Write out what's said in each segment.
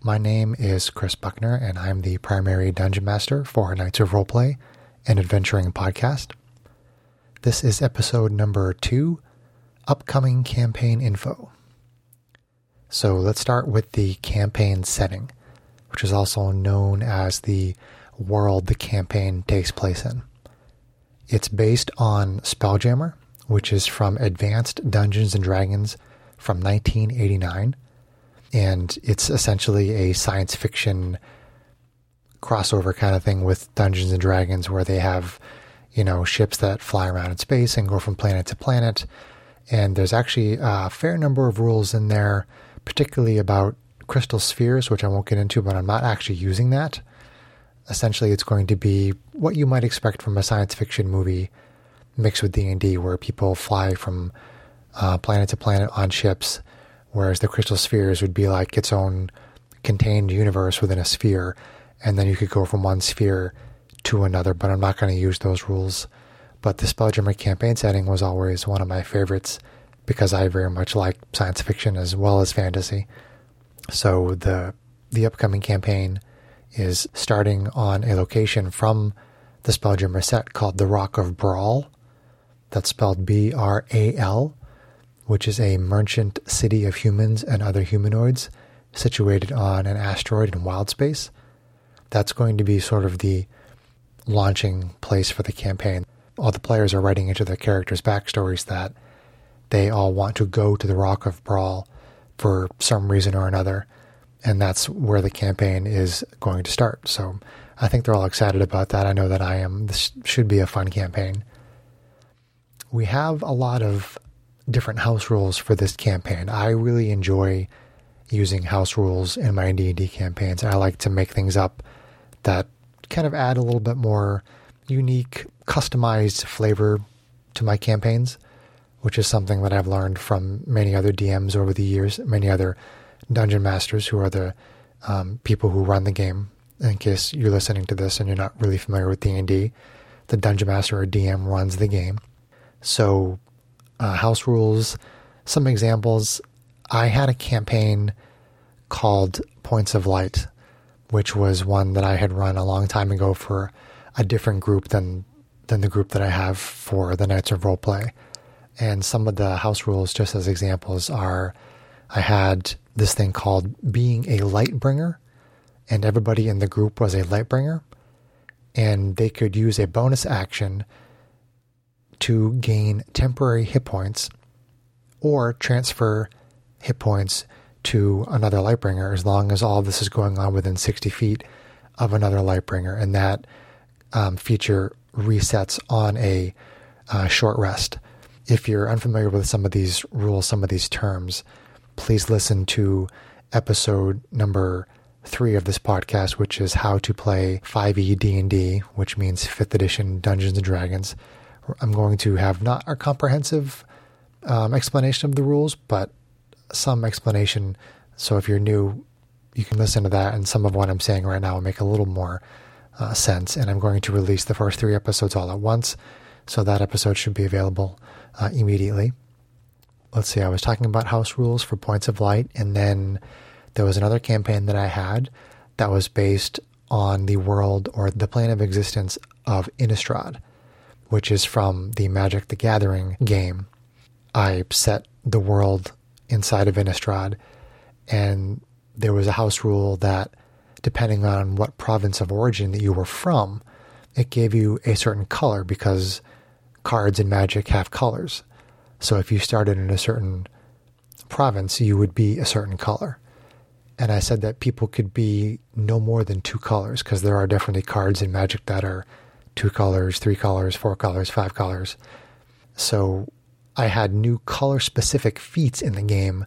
My name is Chris Buckner, and I'm the primary dungeon master for Knights of Roleplay, an adventuring podcast. This is episode number two upcoming campaign info. So let's start with the campaign setting, which is also known as the world the campaign takes place in. It's based on Spelljammer, which is from Advanced Dungeons and Dragons from 1989 and it's essentially a science fiction crossover kind of thing with Dungeons and Dragons where they have, you know, ships that fly around in space and go from planet to planet. And there's actually a fair number of rules in there, particularly about crystal spheres, which I won't get into, but I'm not actually using that. Essentially, it's going to be what you might expect from a science fiction movie mixed with D&D where people fly from uh, planet to planet on ships whereas the crystal spheres would be like its own contained universe within a sphere, and then you could go from one sphere to another. But I'm not going to use those rules. But the Spelljammer campaign setting was always one of my favorites because I very much like science fiction as well as fantasy. So the the upcoming campaign is starting on a location from the Spelljammer set called the Rock of Bral. That's spelled B R A L which is a merchant city of humans and other humanoids situated on an asteroid in wild space. That's going to be sort of the launching place for the campaign. All the players are writing into their characters' backstories that they all want to go to the Rock of Bral for some reason or another. And that's where the campaign is going to start. So I think they're all excited about that. I know that I am. This should be a fun campaign. We have a lot of different house rules for this campaign. I really enjoy using house rules in my D&D campaigns. I like to make things up that kind of add a little bit more unique, customized flavor to my campaigns, which is something that I've learned from many other DMs over the years, many other dungeon masters who are the um, people who run the game. In case you're listening to this and you're not really familiar with D&D, the dungeon master or DM runs the game. So uh, house rules. Some examples I had a campaign called Points of Light, which was one that I had run a long time ago for a different group than than the group that I have for the Knights of Roleplay. And some of the house rules, just as examples, are I had this thing called being a light bringer, and everybody in the group was a light bringer, and they could use a bonus action to gain temporary hit points or transfer hit points to another Lightbringer as long as all this is going on within 60 feet of another Lightbringer. And that um, feature resets on a uh, short rest. If you're unfamiliar with some of these rules, some of these terms, please listen to episode number three of this podcast, which is how to play 5e D&D, which means 5th edition Dungeons and Dragons. I'm going to have not a comprehensive um, explanation of the rules, but some explanation. So if you're new, you can listen to that, and some of what I'm saying right now will make a little more uh, sense. And I'm going to release the first three episodes all at once, so that episode should be available uh, immediately. Let's see, I was talking about house rules for Points of Light, and then there was another campaign that I had that was based on the world or the plane of existence of Innistrad which is from the Magic the Gathering game. I set the world inside of Innistrad, and there was a house rule that, depending on what province of origin that you were from, it gave you a certain color because cards in Magic have colors. So if you started in a certain province, you would be a certain color. And I said that people could be no more than two colors because there are definitely cards in Magic that are two colors, three colors, four colors, five colors. So I had new color specific feats in the game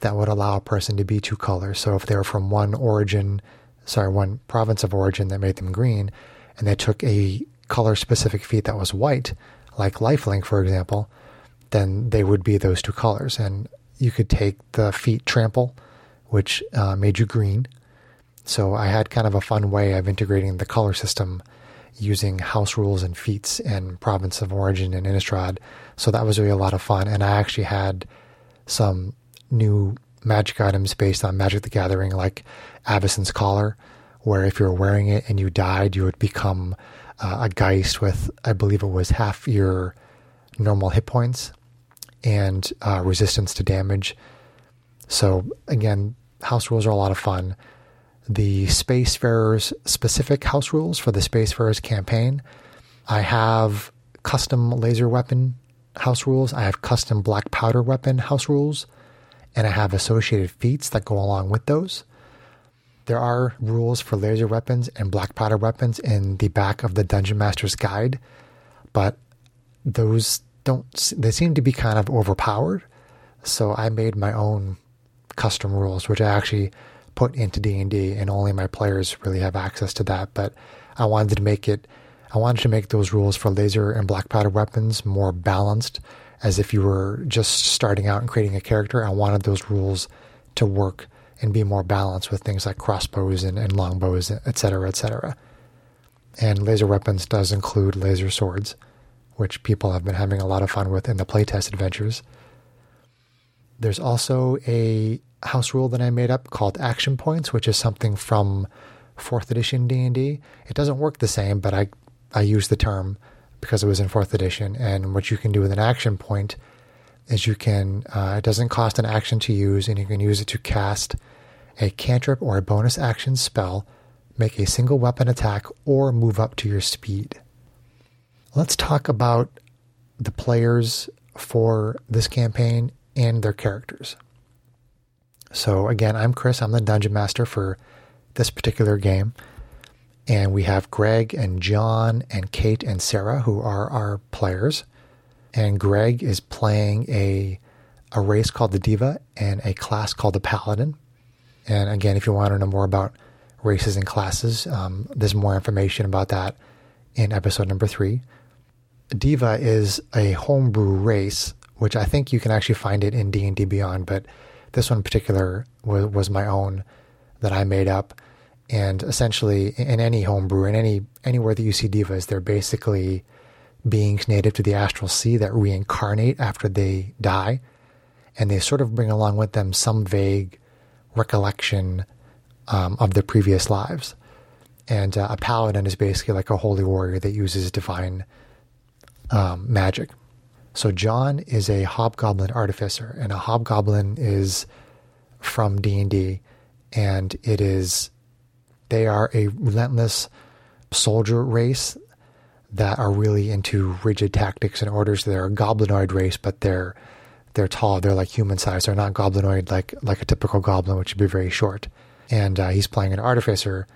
that would allow a person to be two colors. So if they were from one origin sorry, one province of origin that made them green, and they took a color specific feat that was white, like lifelink, for example, then they would be those two colors. And you could take the feat trample, which uh, made you green. So I had kind of a fun way of integrating the color system using house rules and feats and province of origin and Innistrad. So that was really a lot of fun. And I actually had some new magic items based on Magic the Gathering, like Avacyn's Collar, where if you were wearing it and you died, you would become uh, a Geist with, I believe it was half your normal hit points and uh, resistance to damage. So, again, house rules are a lot of fun. The Spacefarers specific house rules for the Spacefarers campaign. I have custom laser weapon house rules. I have custom black powder weapon house rules and I have associated feats that go along with those. There are rules for laser weapons and black powder weapons in the back of the Dungeon Master's Guide, but those don't, they seem to be kind of overpowered. So I made my own custom rules, which I actually put into D&D and only my players really have access to that. But I wanted to make it, I wanted to make those rules for laser and black powder weapons more balanced as if you were just starting out and creating a character. I wanted those rules to work and be more balanced with things like crossbows and, and longbows, etc., etc. And laser weapons does include laser swords, which people have been having a lot of fun with in the playtest adventures. There's also a house rule that I made up called action points, which is something from fourth edition D&D. It doesn't work the same, but I I use the term because it was in fourth edition. And what you can do with an action point is you can, uh, it doesn't cost an action to use, and you can use it to cast a cantrip or a bonus action spell, make a single weapon attack, or move up to your speed. Let's talk about the players for this campaign and their characters. So, again, I'm Chris, I'm the dungeon master for this particular game. And we have Greg and John and Kate and Sarah, who are our players. And Greg is playing a, a race called the Deva and a class called the Paladin. And again, if you want to know more about races and classes, um, there's more information about that in episode number three. Deva is a homebrew race, which I think you can actually find it in D and D Beyond, but this one in particular was, was my own that I made up. And essentially, in any homebrew, in any anywhere that you see devas, they're basically beings native to the astral sea that reincarnate after they die, and they sort of bring along with them some vague recollection um, of their previous lives. And uh, a paladin is basically like a holy warrior that uses divine um, magic. So John is a hobgoblin artificer, and a hobgoblin is from D and D, and it is they are a relentless soldier race that are really into rigid tactics and orders. They're a goblinoid race, but they're they're tall. They're like human size. They're not goblinoid like like a typical goblin, which would be very short. And uh, he's playing an artificer,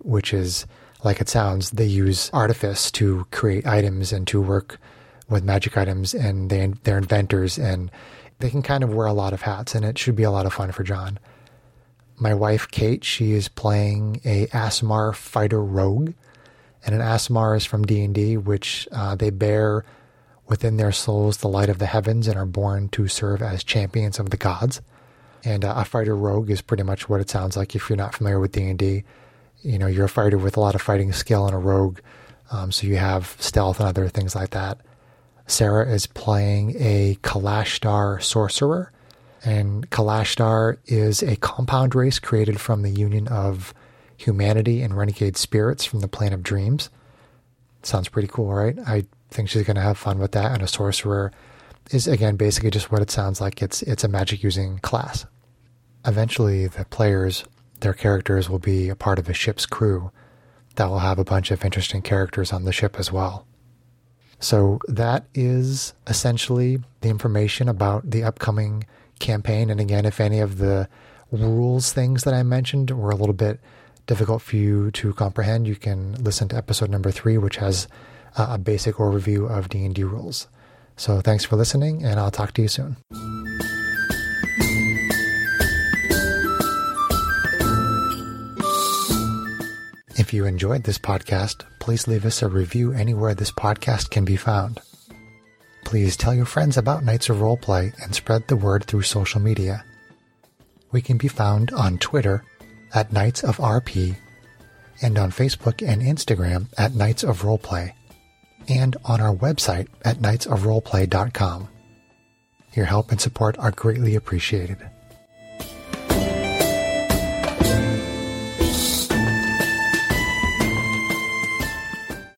which is like it sounds. They use artifice to create items and to work with magic items, and they they're inventors and they can kind of wear a lot of hats, and it should be a lot of fun for John my wife Kate, she is playing a Aasimar fighter rogue, and an Aasimar is from D and D, which uh, they bear within their souls the light of the heavens and are born to serve as champions of the gods. And uh, a fighter rogue is pretty much what it sounds like if you're not familiar with D and D. You know, you're a fighter with a lot of fighting skill and a rogue, um, so you have stealth and other things like that. Sarah is playing a Kalashtar sorcerer and Kalashtar is a compound race created from the union of humanity and renegade spirits from the plane of dreams. Sounds pretty cool, right? I think she's going to have fun with that. And a sorcerer is again basically just what it sounds like. It's it's a magic using class. Eventually, the players, their characters will be a part of a ship's crew that will have a bunch of interesting characters on the ship as well. So that is essentially the information about the upcoming campaign. And again, if any of the rules things that I mentioned were a little bit difficult for you to comprehend, you can listen to episode number three, which has uh, a basic overview of D&D rules. So thanks for listening, and I'll talk to you soon. You enjoyed this podcast, please leave us a review anywhere this podcast can be found. Please tell your friends about Knights of Roleplay and spread the word through social media. We can be found on Twitter at Knights of RP and on Facebook and Instagram at Knights of Roleplay and on our website at knightsofroleplay.com. Your help and support are greatly appreciated.